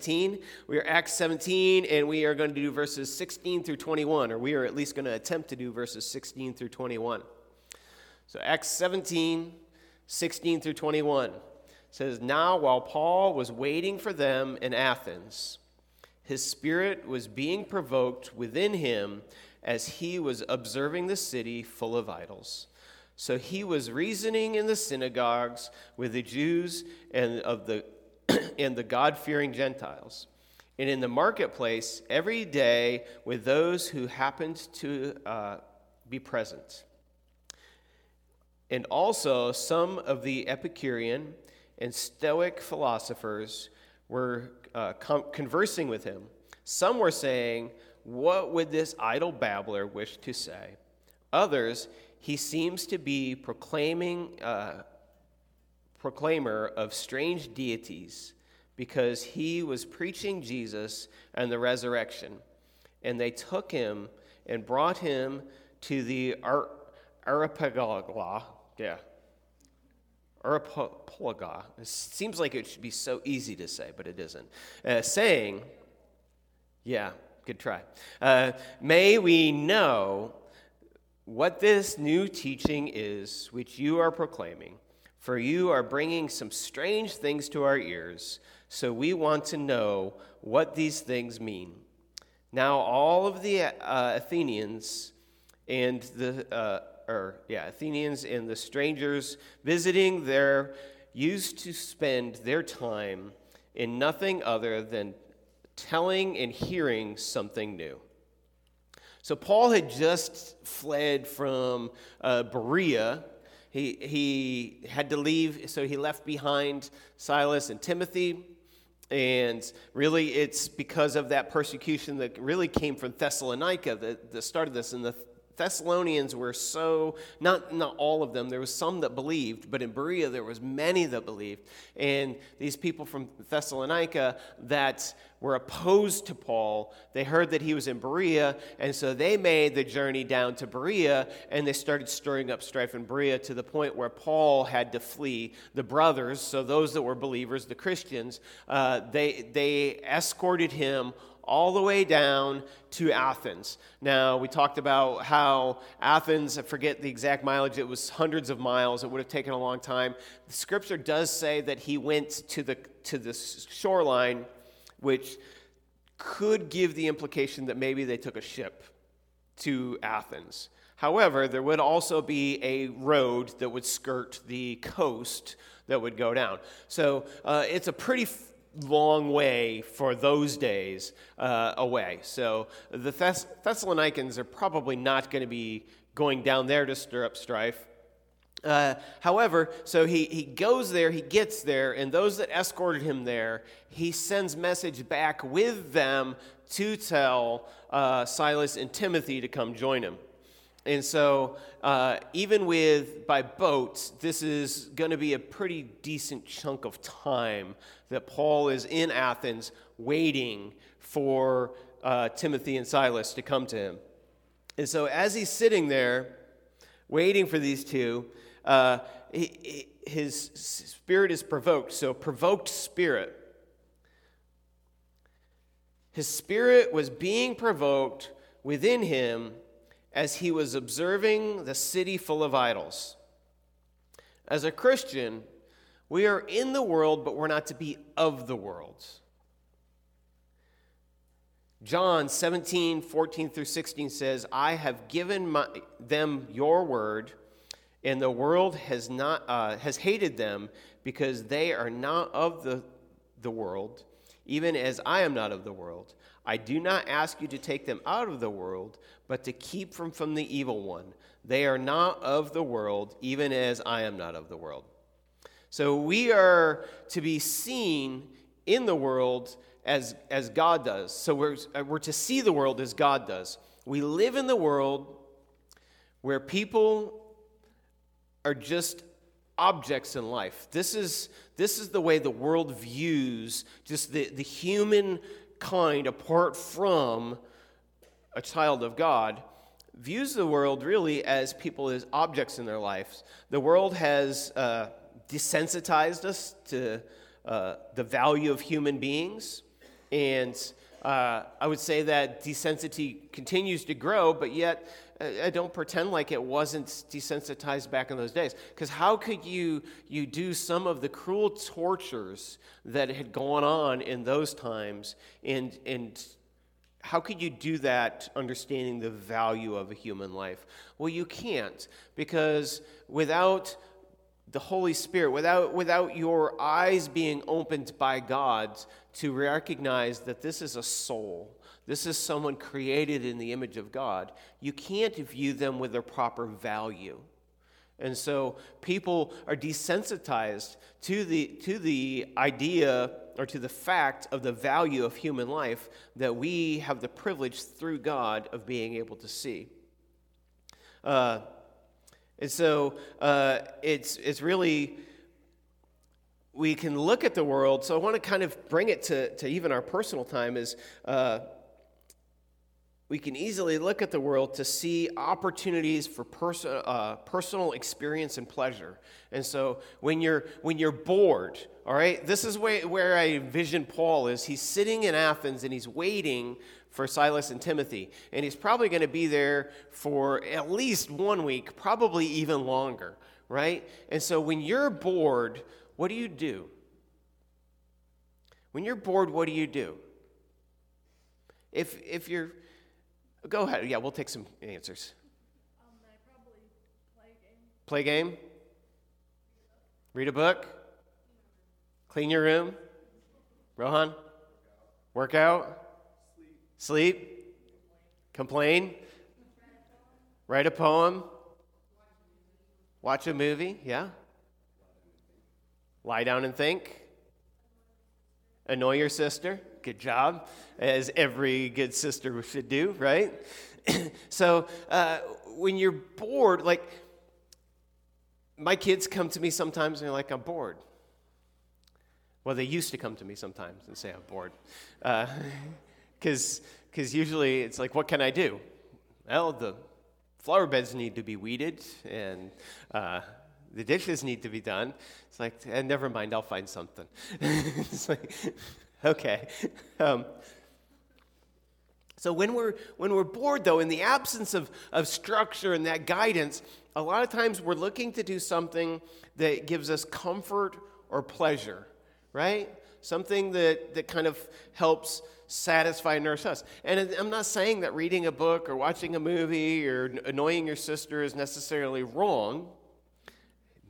17. We are Acts 17, and we are going to do verses 16 through 21, or we are at least going to attempt to do verses 16 through 21. So, Acts 17, 16 through 21 says, Now while Paul was waiting for them in Athens, his spirit was being provoked within him as he was observing the city full of idols. So he was reasoning in the synagogues with the Jews and of the and the God-fearing Gentiles, and in the marketplace every day with those who happened to uh, be present. And also some of the Epicurean and Stoic philosophers were uh, com- conversing with him. Some were saying, What would this idle babbler wish to say? Others, he seems to be proclaiming, uh, proclaimer of strange deities because he was preaching Jesus and the resurrection. And they took him and brought him to the Ar- Areopagus. Yeah. Areopagus. It seems like it should be so easy to say, but it isn't. Uh, saying, yeah, good try. Uh, may we know what this new teaching is which you are proclaiming, for you are bringing some strange things to our ears, so we want to know what these things mean. Now, all of the uh, Athenians and the, uh, or yeah, Athenians and the strangers visiting there used to spend their time in nothing other than telling and hearing something new. So Paul had just fled from uh, Berea. He, he had to leave, so he left behind Silas and Timothy. And really, it's because of that persecution that really came from Thessalonica that, that started this. The Thessalonians were so not not all of them. There was some that believed, but in Berea there was many that believed. And these people from Thessalonica that were opposed to Paul, they heard that he was in Berea, and so they made the journey down to Berea, and they started stirring up strife in Berea to the point where Paul had to flee. The brothers, so those that were believers, the Christians, uh, they they escorted him all the way down to Athens. Now, we talked about how Athens, I forget the exact mileage, it was hundreds of miles. It would have taken a long time. The scripture does say that he went to the, to the shoreline, which could give the implication that maybe they took a ship to Athens. However, there would also be a road that would skirt the coast that would go down. So uh, it's a pretty long way for those days uh, away. So the Thess- Thessalonians are probably not going to be going down there to stir up strife. Uh, however, so he, he goes there, he gets there, and those that escorted him there, he sends message back with them to tell uh, Silas and Timothy to come join him. And so, uh, even with by boat, this is going to be a pretty decent chunk of time that Paul is in Athens waiting for uh, Timothy and Silas to come to him. And so, as he's sitting there waiting for these two, uh, he, he, his spirit is provoked. So, provoked spirit. His spirit was being provoked within him as he was observing the city full of idols. As a Christian, we are in the world, but we're not to be of the world. John 17, 14 through 16 says, I have given my, them your word, and the world has, not, uh, has hated them because they are not of the, the world, even as I am not of the world. I do not ask you to take them out of the world, but to keep them from the evil one. They are not of the world, even as I am not of the world. So we are to be seen in the world as, as God does. So we're, we're to see the world as God does. We live in the world where people are just objects in life. This is, this is the way the world views just the, the human kind apart from a child of God views the world really as people as objects in their lives. The world has uh, desensitized us to uh, the value of human beings. And uh, I would say that desensity continues to grow, but yet I don't pretend like it wasn't desensitized back in those days. Because how could you, you do some of the cruel tortures that had gone on in those times and, and how could you do that understanding the value of a human life? Well, you can't because without the Holy Spirit, without, without your eyes being opened by God to recognize that this is a soul, this is someone created in the image of God, you can't view them with their proper value. And so people are desensitized to the, to the idea or to the fact of the value of human life that we have the privilege through God of being able to see. Uh, and so uh, it's, it's really, we can look at the world. So I want to kind of bring it to, to even our personal time is uh, we can easily look at the world to see opportunities for pers- uh, personal experience and pleasure. And so when you're, when you're bored, all right, this is where, where I envision Paul is. He's sitting in Athens and he's waiting for Silas and Timothy. And he's probably going to be there for at least one week, probably even longer, right? And so when you're bored, what do you do? When you're bored, what do you do? If, if you're, go ahead. Yeah, we'll take some answers. Um, play game. Play game? Read a book? Clean your room? Rohan? Workout? Sleep? Complain? Write a poem? Watch a movie? Yeah? Lie down and think? Annoy your sister? Good job, as every good sister should do, right? so uh, when you're bored, like my kids come to me sometimes and they're like, I'm bored. Well, they used to come to me sometimes and say, I'm bored. Uh, because usually it's like, what can I do? Well, the flower beds need to be weeded and uh, the dishes need to be done. It's like, and eh, never mind, I'll find something. it's like, okay. Um, so when we're when we're bored, though, in the absence of, of structure and that guidance, a lot of times we're looking to do something that gives us comfort or pleasure, right? Something that, that kind of helps satisfy and nourish us. And I'm not saying that reading a book or watching a movie or annoying your sister is necessarily wrong.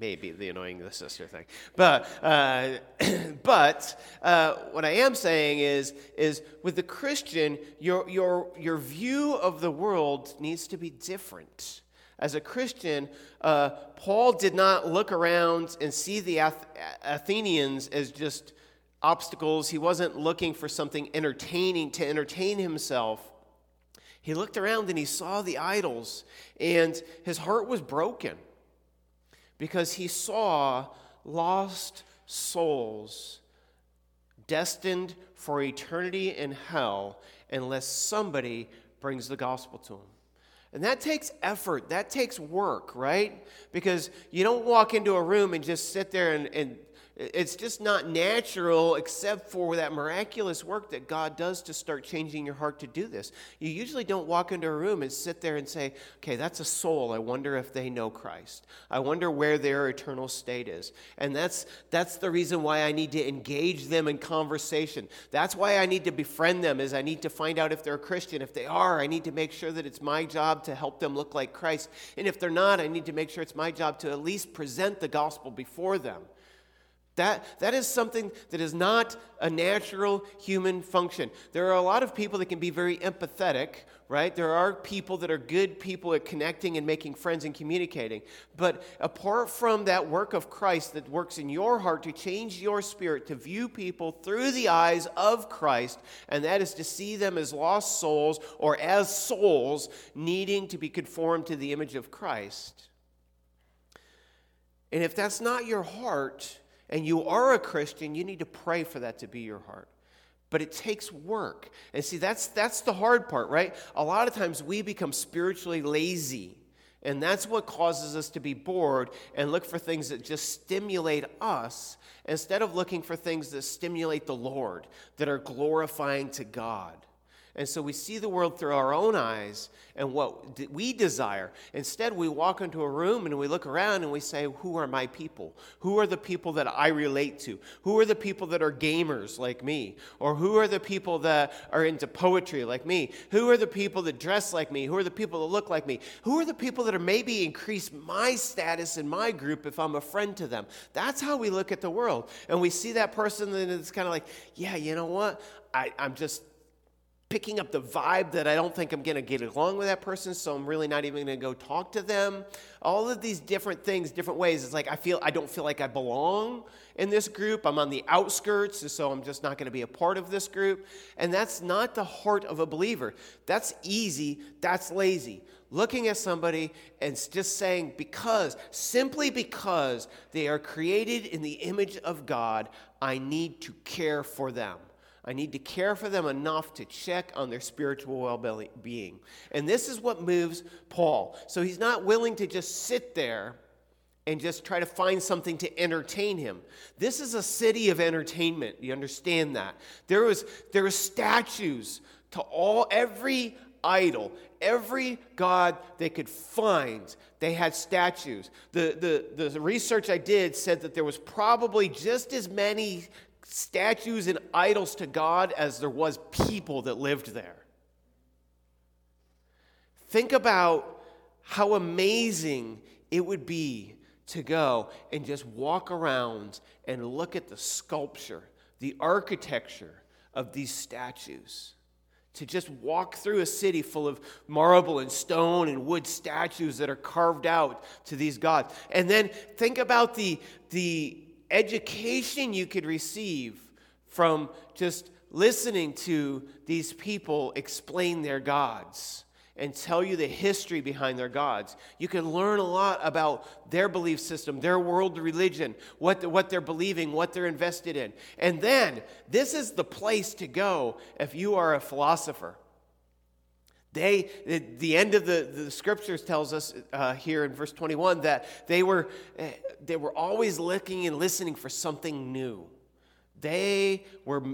Maybe the annoying the sister thing, but uh, but uh, what I am saying is is with the Christian, your your your view of the world needs to be different. As a Christian, uh, Paul did not look around and see the Ath- Athenians as just obstacles. He wasn't looking for something entertaining to entertain himself. He looked around and he saw the idols, and his heart was broken because he saw lost souls destined for eternity in hell unless somebody brings the gospel to them. And that takes effort, that takes work, right? Because you don't walk into a room and just sit there and, and it's just not natural except for that miraculous work that God does to start changing your heart to do this. You usually don't walk into a room and sit there and say, okay, that's a soul. I wonder if they know Christ. I wonder where their eternal state is. And that's, that's the reason why I need to engage them in conversation. That's why I need to befriend them is I need to find out if they're a Christian. If they are, I need to make sure that it's my job to help them look like Christ. And if they're not, I need to make sure it's my job to at least present the gospel before them. That, that is something that is not a natural human function. There are a lot of people that can be very empathetic, right? There are people that are good people at connecting and making friends and communicating. But apart from that work of Christ that works in your heart to change your spirit, to view people through the eyes of Christ, and that is to see them as lost souls or as souls needing to be conformed to the image of Christ. And if that's not your heart, and you are a Christian, you need to pray for that to be your heart. But it takes work. And see, that's, that's the hard part, right? A lot of times we become spiritually lazy And that's what causes us to be bored and look for things that just stimulate us instead of looking for things that stimulate the Lord, that are glorifying to God. And so we see the world through our own eyes and what we desire. Instead, we walk into a room and we look around and we say, Who are my people? Who are the people that I relate to? Who are the people that are gamers like me? Or who are the people that are into poetry like me? Who are the people that dress like me? Who are the people that look like me? Who are the people that are maybe increase my status in my group if I'm a friend to them? That's how we look at the world. And we see that person and it's kind of like, Yeah, you know what? I, I'm just picking up the vibe that I don't think I'm going to get along with that person, so I'm really not even going to go talk to them. All of these different things, different ways. It's like I feel I don't feel like I belong in this group. I'm on the outskirts, so I'm just not going to be a part of this group. And that's not the heart of a believer. That's easy, that's lazy. Looking at somebody and just saying, because, simply because they are created in the image of God, I need to care for them. I need to care for them enough to check on their spiritual well being. And this is what moves Paul. So he's not willing to just sit there and just try to find something to entertain him. This is a city of entertainment. You understand that? There was there were statues to all every idol, every god they could find, they had statues. The, the, the research I did said that there was probably just as many statues and idols to God as there was people that lived there. Think about how amazing it would be to go and just walk around and look at the sculpture, the architecture of these statues. To just walk through a city full of marble and stone and wood statues that are carved out to these gods. And then think about the, the education you could receive from just listening to these people explain their gods and tell you the history behind their gods. You can learn a lot about their belief system, their world religion, what, what they're believing, what they're invested in. And then, this is the place to go if you are a philosopher. They, the end of the, the scriptures tells us uh, here in verse 21 that they were, eh, they were always looking and listening for something new. They were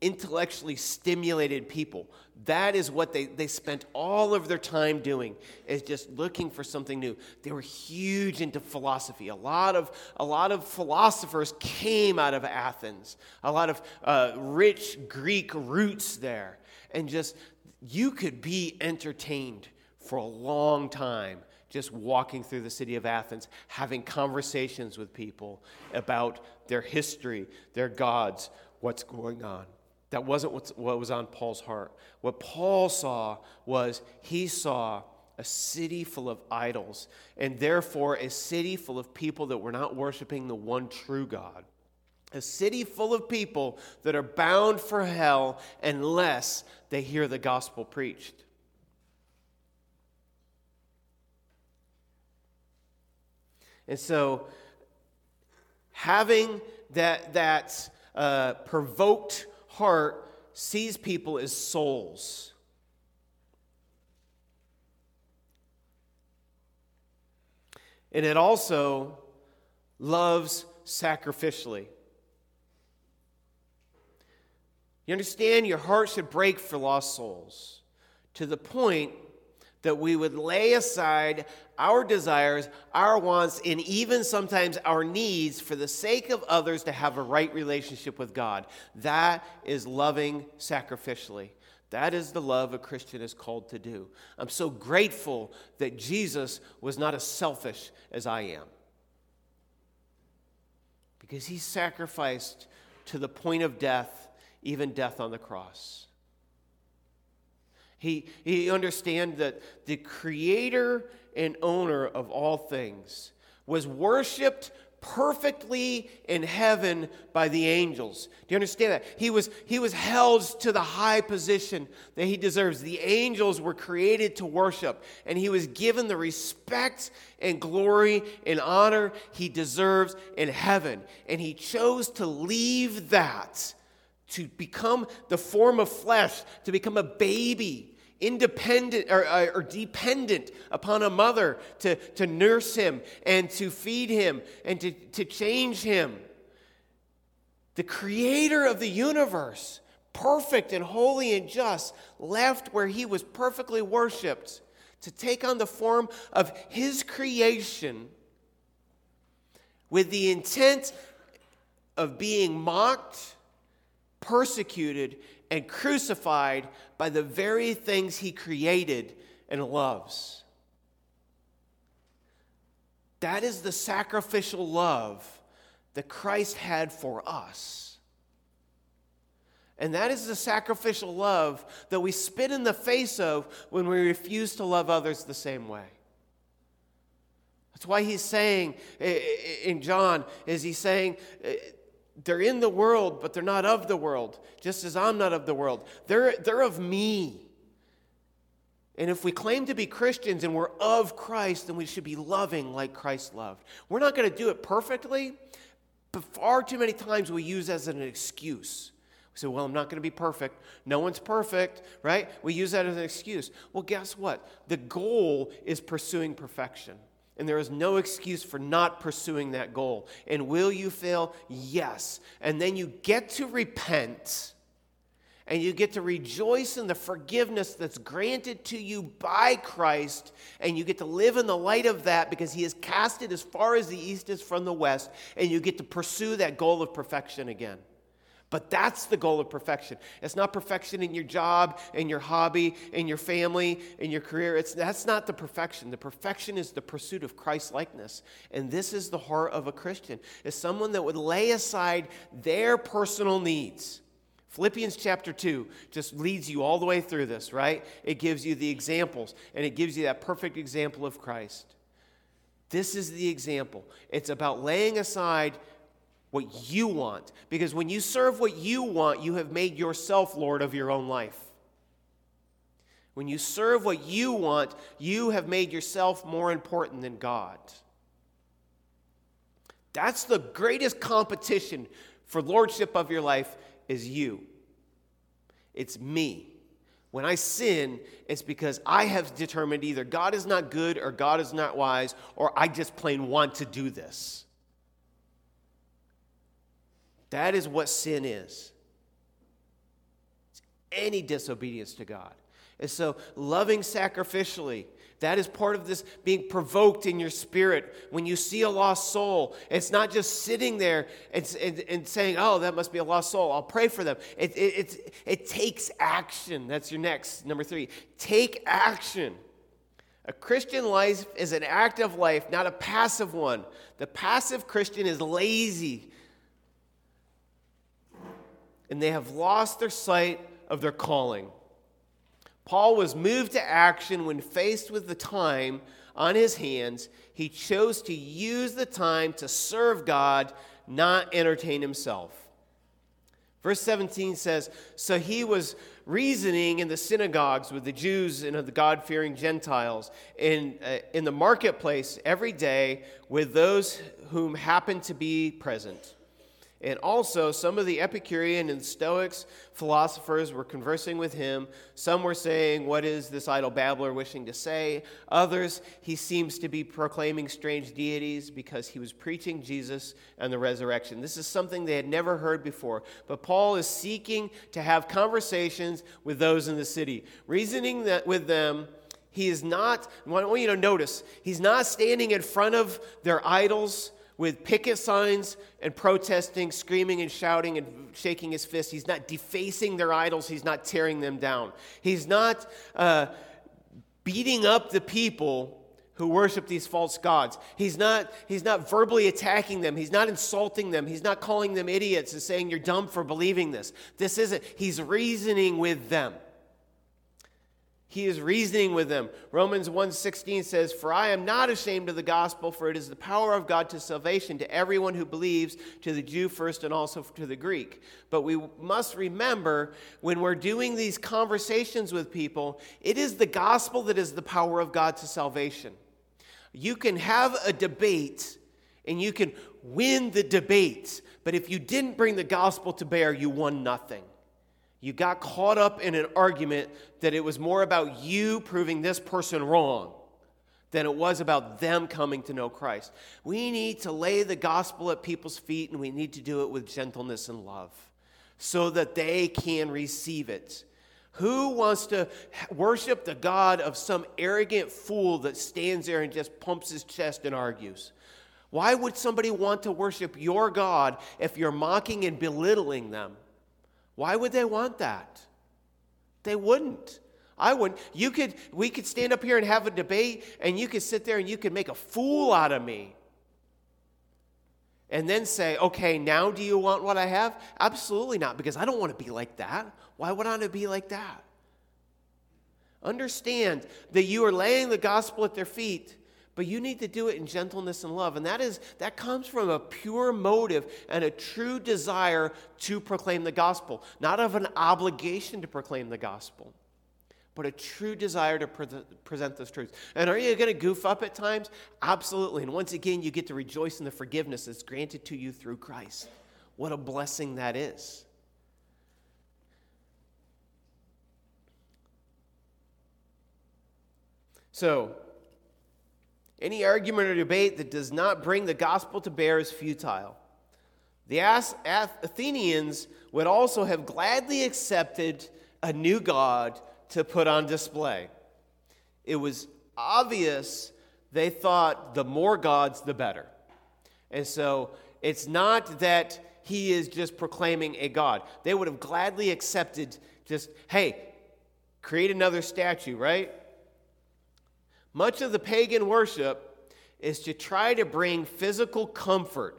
intellectually stimulated people. That is what they, they spent all of their time doing, is just looking for something new. They were huge into philosophy. A lot of, a lot of philosophers came out of Athens, a lot of uh, rich Greek roots there. And just you could be entertained for a long time just walking through the city of Athens, having conversations with people about their history, their gods, what's going on. That wasn't what was on Paul's heart. What Paul saw was he saw a city full of idols, and therefore a city full of people that were not worshiping the one true God a city full of people that are bound for hell unless they hear the gospel preached. And so, having that, that uh, provoked heart sees people as souls. And it also loves sacrificially. You understand? Your heart should break for lost souls to the point that we would lay aside our desires, our wants, and even sometimes our needs for the sake of others to have a right relationship with God. That is loving sacrificially. That is the love a Christian is called to do. I'm so grateful that Jesus was not as selfish as I am. Because he sacrificed to the point of death even death on the cross. He, he understand that the creator and owner of all things was worshiped perfectly in heaven by the angels. Do you understand that? He was, he was held to the high position that he deserves. The angels were created to worship, and he was given the respect and glory and honor he deserves in heaven. And he chose to leave that to become the form of flesh, to become a baby independent or, uh, or, dependent upon a mother to, to nurse him and to feed him and to, to change him. The creator of the universe, perfect and holy and just, left where he was perfectly worshiped to take on the form of his creation with the intent of being mocked, persecuted, and crucified by the very things he created and loves. That is the sacrificial love that Christ had for us. And that is the sacrificial love that we spit in the face of when we refuse to love others the same way. That's why he's saying in John, is he saying, they're in the world, but they're not of the world, just as I'm not of the world. They're, they're of me. And if we claim to be Christians and we're of Christ, then we should be loving like Christ loved. We're not going to do it perfectly, but far too many times we use as an excuse. We say, well, I'm not going to be perfect. No one's perfect, right? We use that as an excuse. Well, guess what? The goal is pursuing perfection. And there is no excuse for not pursuing that goal. And will you fail? Yes. And then you get to repent and you get to rejoice in the forgiveness that's granted to you by Christ, and you get to live in the light of that because He has cast it as far as the east is from the west, and you get to pursue that goal of perfection again. But that's the goal of perfection. It's not perfection in your job, in your hobby, in your family, in your career. It's, that's not the perfection. The perfection is the pursuit of Christ likeness. And this is the heart of a Christian, is someone that would lay aside their personal needs. Philippians chapter 2 just leads you all the way through this, right? It gives you the examples, and it gives you that perfect example of Christ. This is the example. It's about laying aside what you want. Because when you serve what you want, you have made yourself Lord of your own life. When you serve what you want, you have made yourself more important than God. That's the greatest competition for lordship of your life is you. It's me. When I sin, it's because I have determined either God is not good or God is not wise, or I just plain want to do this. That is what sin is. It's any disobedience to God. And so, loving sacrificially, that is part of this being provoked in your spirit. When you see a lost soul, it's not just sitting there and, and, and saying, oh, that must be a lost soul. I'll pray for them. It, it, it, it takes action. That's your next, number three. Take action. A Christian life is an active life, not a passive one. The passive Christian is lazy, and they have lost their sight of their calling. Paul was moved to action when faced with the time on his hands. He chose to use the time to serve God, not entertain himself. Verse 17 says So he was reasoning in the synagogues with the Jews and the God fearing Gentiles, in, uh, in the marketplace every day with those whom happened to be present. And also, some of the Epicurean and Stoics philosophers were conversing with him. Some were saying, What is this idle babbler wishing to say? Others, he seems to be proclaiming strange deities because he was preaching Jesus and the resurrection. This is something they had never heard before. But Paul is seeking to have conversations with those in the city, reasoning that with them. He is not, I want you to notice, he's not standing in front of their idols with picket signs and protesting, screaming and shouting and shaking his fist. He's not defacing their idols, he's not tearing them down. He's not uh, beating up the people who worship these false gods. He's not, he's not verbally attacking them. He's not insulting them. He's not calling them idiots and saying you're dumb for believing this. This isn't. He's reasoning with them. He is reasoning with them. Romans 1:16 says, "For I am not ashamed of the gospel, for it is the power of God to salvation to everyone who believes, to the Jew first and also to the Greek." But we must remember when we're doing these conversations with people, it is the gospel that is the power of God to salvation. You can have a debate and you can win the debate, but if you didn't bring the gospel to bear, you won nothing. You got caught up in an argument that it was more about you proving this person wrong than it was about them coming to know Christ. We need to lay the gospel at people's feet and we need to do it with gentleness and love so that they can receive it. Who wants to worship the God of some arrogant fool that stands there and just pumps his chest and argues? Why would somebody want to worship your God if you're mocking and belittling them? Why would they want that? They wouldn't. I wouldn't. You could, we could stand up here and have a debate, and you could sit there and you could make a fool out of me. And then say, okay, now do you want what I have? Absolutely not, because I don't want to be like that. Why would I want to be like that? Understand that you are laying the gospel at their feet but you need to do it in gentleness and love. And that is that comes from a pure motive and a true desire to proclaim the gospel. Not of an obligation to proclaim the gospel but a true desire to pre- present this truth and are you going to goof up at times? Absolutely. And once again you get to rejoice in the forgiveness that's granted to you through christ. What a blessing that is. So any argument or debate that does not bring the gospel to bear is futile. The Athenians would also have gladly accepted a new God to put on display. It was obvious they thought the more gods, the better. And so it's not that he is just proclaiming a God. They would have gladly accepted just, hey, create another statue, right? Much of the pagan worship is to try to bring physical comfort,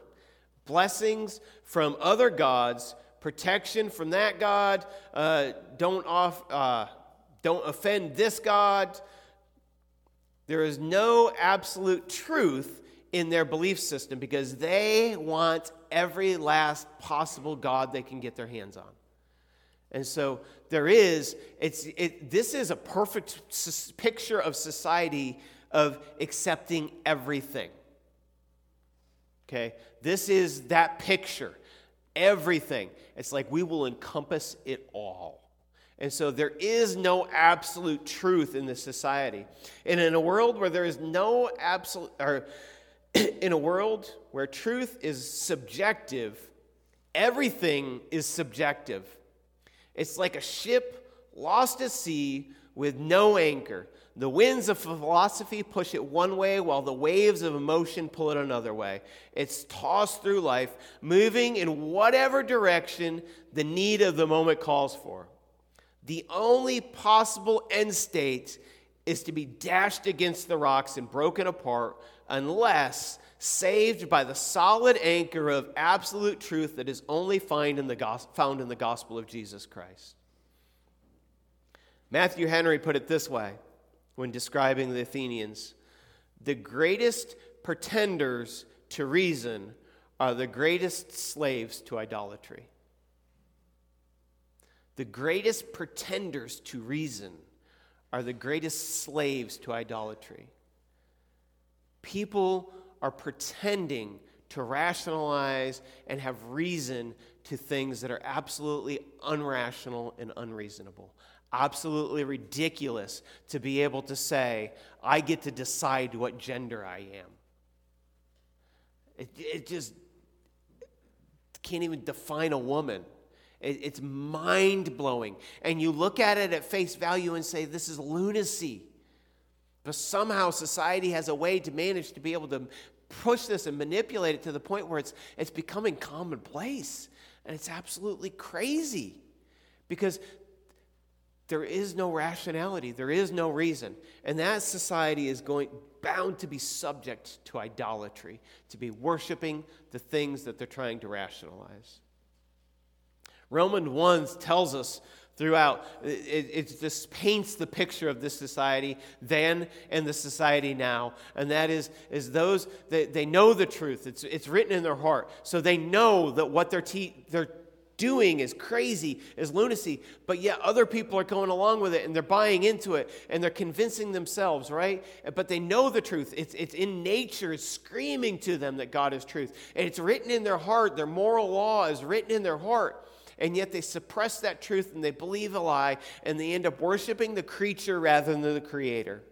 blessings from other gods, protection from that God, uh, don't, off, uh, don't offend this God. There is no absolute truth in their belief system because they want every last possible God they can get their hands on. And so there is, it's, it, this is a perfect picture of society of accepting everything. Okay? This is that picture. Everything. It's like we will encompass it all. And so there is no absolute truth in this society. And in a world where there is no absolute, or in a world where truth is subjective, everything is subjective. It's like a ship lost at sea with no anchor. The winds of philosophy push it one way while the waves of emotion pull it another way. It's tossed through life, moving in whatever direction the need of the moment calls for. The only possible end state is to be dashed against the rocks and broken apart unless saved by the solid anchor of absolute truth that is only found in the, found in the gospel of Jesus Christ. Matthew Henry put it this way when describing the Athenians The greatest pretenders to reason are the greatest slaves to idolatry. The greatest pretenders to reason are the greatest slaves to idolatry. People are pretending to rationalize and have reason to things that are absolutely unrational and unreasonable. Absolutely ridiculous to be able to say, I get to decide what gender I am. It, it just can't even define a woman. It, it's mind blowing. And you look at it at face value and say, this is lunacy. But somehow society has a way to manage to be able to push this and manipulate it to the point where it's, it's becoming commonplace. And it's absolutely crazy because there is no rationality, there is no reason. And that society is going bound to be subject to idolatry, to be worshiping the things that they're trying to rationalize. Romans 1 tells us throughout. It, it, just paints the picture of this society then and the society now. And that is, is those that they know the truth. It's, it's written in their heart. So they know that what they're, te- they're doing is crazy, is lunacy, but yet other people are going along with it and they're buying into it and they're convincing themselves, right? But they know the truth. It's, it's in nature, it's screaming to them that God is truth. And it's written in their heart. Their moral law is written in their heart. And yet they suppress that truth and they believe a lie and they end up worshiping the creature rather than the creator.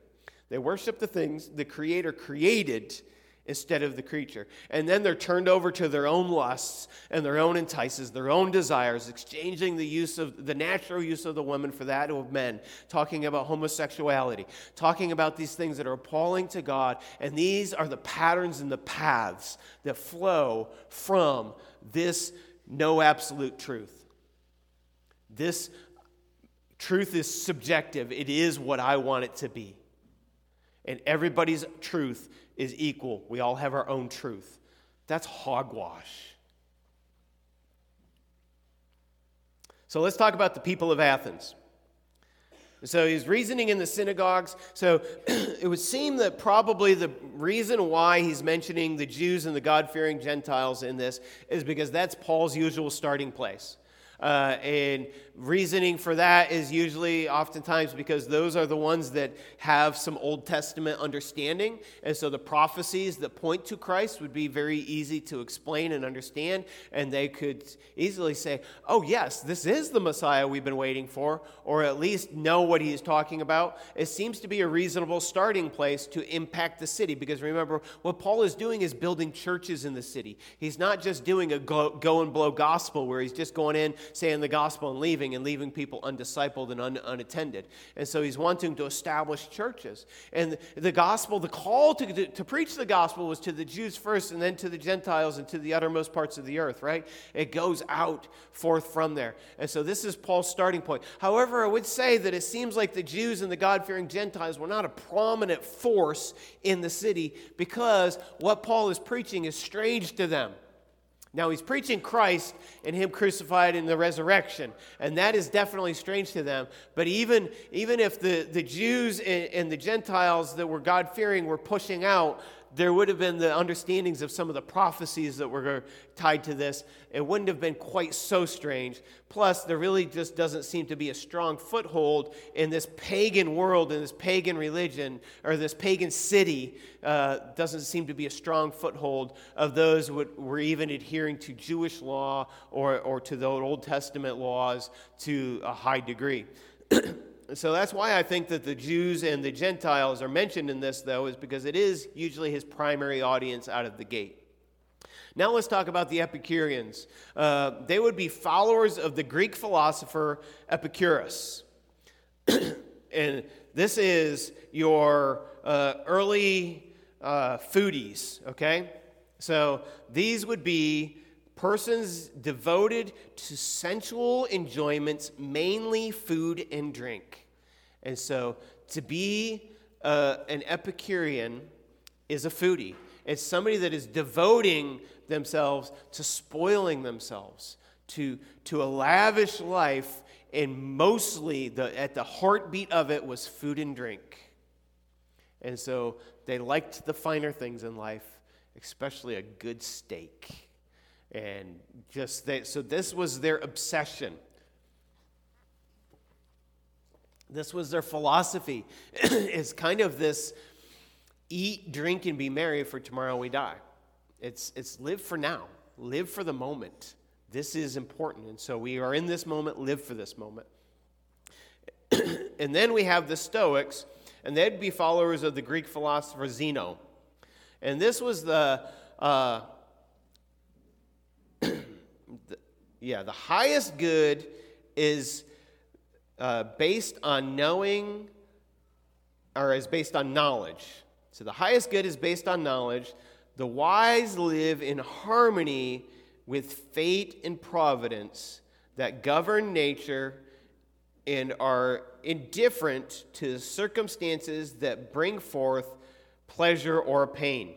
They worship the things the creator created instead of the creature. And then they're turned over to their own lusts and their own entices, their own desires, exchanging the use of the natural use of the woman for that of men, talking about homosexuality, talking about these things that are appalling to God. And these are the patterns and the paths that flow from this no absolute truth. This truth is subjective, it is what I want it to be. And everybody's truth is equal. We all have our own truth. That's hogwash. So let's talk about the people of Athens. So he's reasoning in the synagogues. So it would seem that probably the reason why he's mentioning the Jews and the God fearing Gentiles in this is because that's Paul's usual starting place. Uh, and reasoning for that is usually oftentimes because those are the ones that have some Old Testament understanding. And so the prophecies that point to Christ would be very easy to explain and understand. And they could easily say, oh, yes, this is the Messiah we've been waiting for, or at least know what he is talking about. It seems to be a reasonable starting place to impact the city. Because remember, what Paul is doing is building churches in the city. He's not just doing a go, go and blow gospel where he's just going in, saying the gospel and leaving and leaving people undiscipled and un, unattended. And so he's wanting to establish churches. And the gospel, the call to, to, to preach the gospel was to the Jews first and then to the Gentiles and to the uttermost parts of the earth, right? It goes out forth from there. And so this is Paul's starting point. However, I would say that it seems like the Jews and the God fearing Gentiles were not a prominent force in the city because what Paul is preaching is strange to them. Now, he's preaching Christ and him crucified in the resurrection, and that is definitely strange to them. But even, even if the, the Jews and, and the Gentiles that were God fearing were pushing out, there would have been the understandings of some of the prophecies that were tied to this. It wouldn't have been quite so strange. Plus, there really just doesn't seem to be a strong foothold in this pagan world, in this pagan religion, or this pagan city. Uh, doesn't seem to be a strong foothold of those who were even adhering to Jewish law or, or to the Old Testament laws to a high degree. So that's why I think that the Jews and the Gentiles are mentioned in this, though, is because it is usually his primary audience out of the gate. Now let's talk about the Epicureans. Uh, they would be followers of the Greek philosopher Epicurus. and this is your uh, early uh, foodies, okay? So these would be persons devoted to sensual enjoyments, mainly food and drink. And so to be uh, an Epicurean is a foodie. It's somebody that is devoting themselves to spoiling themselves, to, to a lavish life, and mostly the, at the heartbeat of it was food and drink. And so they liked the finer things in life, especially a good steak and just they, so this was their obsession. This was their philosophy it's kind of this eat drink and be merry for tomorrow we die. It's it's live for now live for the moment. This is important and so we are in this moment live for this moment. And then we have the stoics and they'd be followers of the greek philosopher zeno. And this was the uh, yeah, the highest good is uh, based on knowing, or is based on knowledge. So the highest good is based on knowledge. The wise live in harmony with fate and providence that govern nature and are indifferent to circumstances that bring forth pleasure or pain.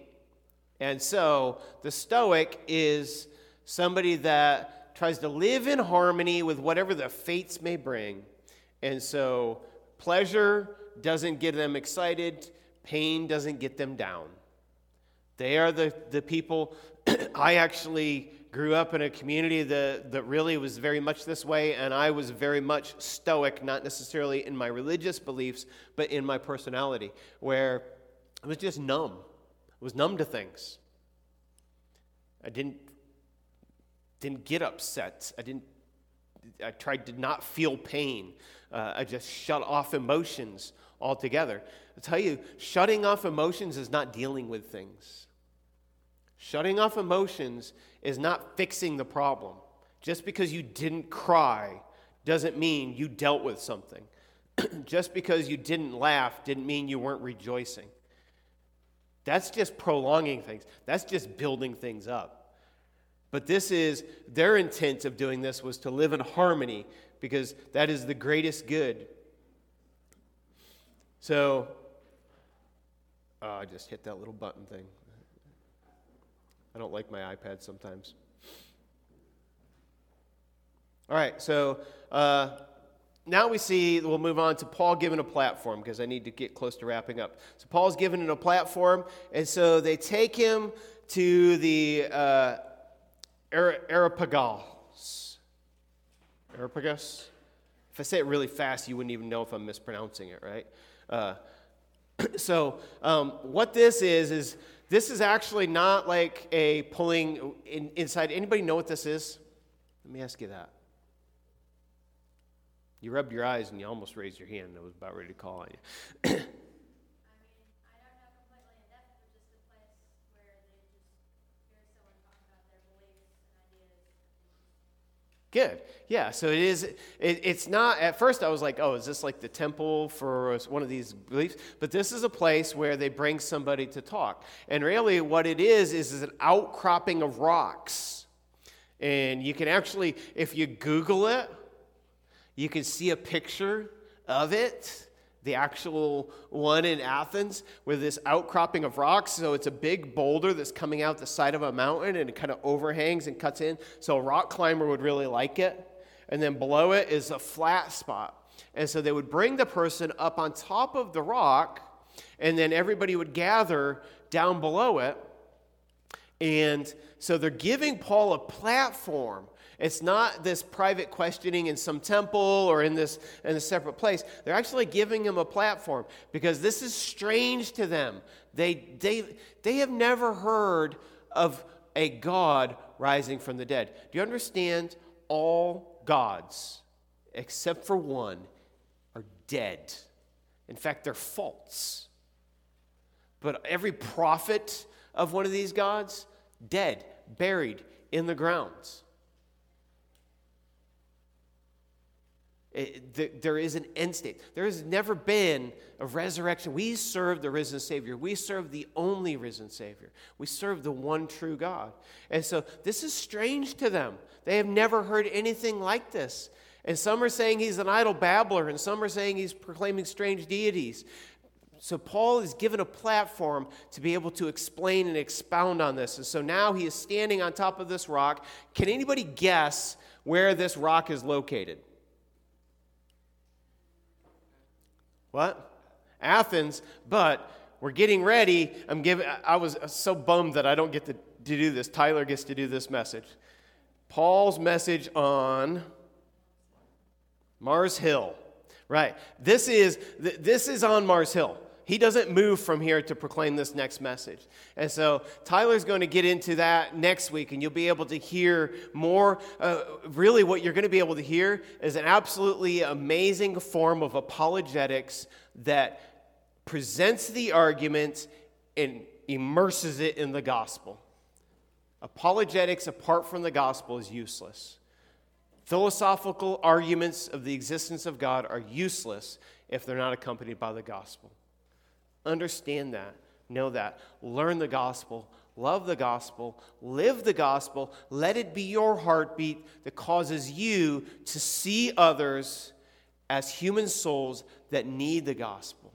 And so the Stoic is somebody that tries to live in harmony with whatever the fates may bring. And so pleasure doesn't get them excited, pain doesn't get them down. They are the, the people. I actually grew up in a community that, that really was very much this way, and I was very much stoic, not necessarily in my religious beliefs, but in my personality, where I was just numb. I was numb to things. I didn't didn't get upset. I didn't I tried to not feel pain. Uh, I just shut off emotions altogether. I tell you, shutting off emotions is not dealing with things. Shutting off emotions is not fixing the problem. Just because you didn't cry doesn't mean you dealt with something. just because you didn't laugh didn't mean you weren't rejoicing. That's just prolonging things, that's just building things up. But this is their intent of doing this was to live in harmony because that is the greatest good. So, oh, I just hit that little button thing. I don't like my iPad sometimes. All right, so uh, now we see, we'll move on to Paul given a platform because I need to get close to wrapping up. So Paul's given a platform, and so they take him to the uh, Areopagus. Areopagus? If I say it really fast, you wouldn't even know if I'm mispronouncing it, right? Uh, so um, what this is is this is actually not like a pulling in, inside. Anybody know what this is? Let me ask you that. You rubbed your eyes and you almost raised your hand. I was about ready to call on you. Good. Yeah. So it is. It, it's not. At first, I was like, "Oh, is this like the temple for one of these beliefs?" But this is a place where they bring somebody to talk. And really, what it is is, is an outcropping of rocks. And you can actually, if you Google it, you can see a picture of it, the actual one in Athens, with this outcropping of rocks. So it's a big boulder that's coming out the side of a mountain and it kind of overhangs and cuts in. So a rock climber would really like it. And then below it is a flat spot. And so they would bring the person up on top of the rock, and then everybody would gather down below it. And so they're giving Paul a platform it's not this private questioning in some temple or in this in a separate place. They're actually giving him a platform because this is strange to them. They, they, they have never heard of a God rising from the dead. Do you understand? All gods, except for one, are dead. In fact, they're false. But every prophet of one of these gods, dead, buried in the grounds. It, there is an end state. There has never been a resurrection. We serve the risen Savior. We serve the only risen Savior. We serve the one true God. And so this is strange to them. They have never heard anything like this. And some are saying he's an idle babbler, and some are saying he's proclaiming strange deities. So Paul is given a platform to be able to explain and expound on this. And so now he is standing on top of this rock. Can anybody guess where this rock is located? What? Athens, but we're getting ready. I'm giving I was so bummed that I don't get to, to do this. Tyler gets to do this message. Paul's message on Mars Hill. Right. This is this is on Mars Hill. He doesn't move from here to proclaim this next message. And so Tyler's going to get into that next week, and you'll be able to hear more. Uh, really, what you're going to be able to hear is an absolutely amazing form of apologetics that presents the argument and immerses it in the gospel. Apologetics apart from the gospel is useless. Philosophical arguments of the existence of God are useless if they're not accompanied by the gospel. Understand that. Know that. Learn the gospel. Love the gospel. Live the gospel. Let it be your heartbeat that causes you to see others as human souls that need the gospel.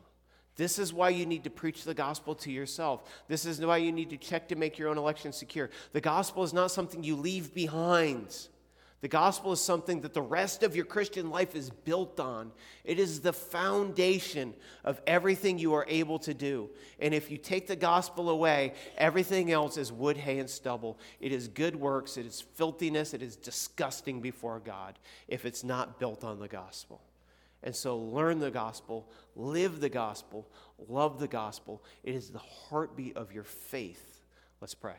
This is why you need to preach the gospel to yourself. This is why you need to check to make your own election secure. The gospel is not something you leave behind. The gospel is something that the rest of your Christian life is built on. It is the foundation of everything you are able to do. And if you take the gospel away, everything else is wood, hay, and stubble. It is good works, it is filthiness, it is disgusting before God if it's not built on the gospel. And so learn the gospel, live the gospel, love the gospel. It is the heartbeat of your faith. Let's pray.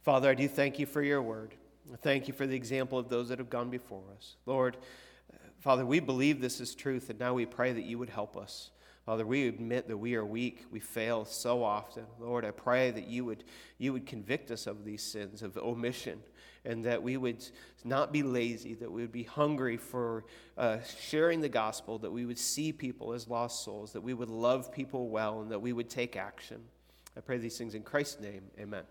Father, I do thank you for your word. Thank you for the example of those that have gone before us. Lord, Father, we believe this is truth, and now we pray that you would help us. Father, we admit that we are weak. We fail so often. Lord, I pray that you would, you would convict us of these sins of omission and that we would not be lazy, that we would be hungry for uh, sharing the gospel, that we would see people as lost souls, that we would love people well, and that we would take action. I pray these things in Christ's name. Amen.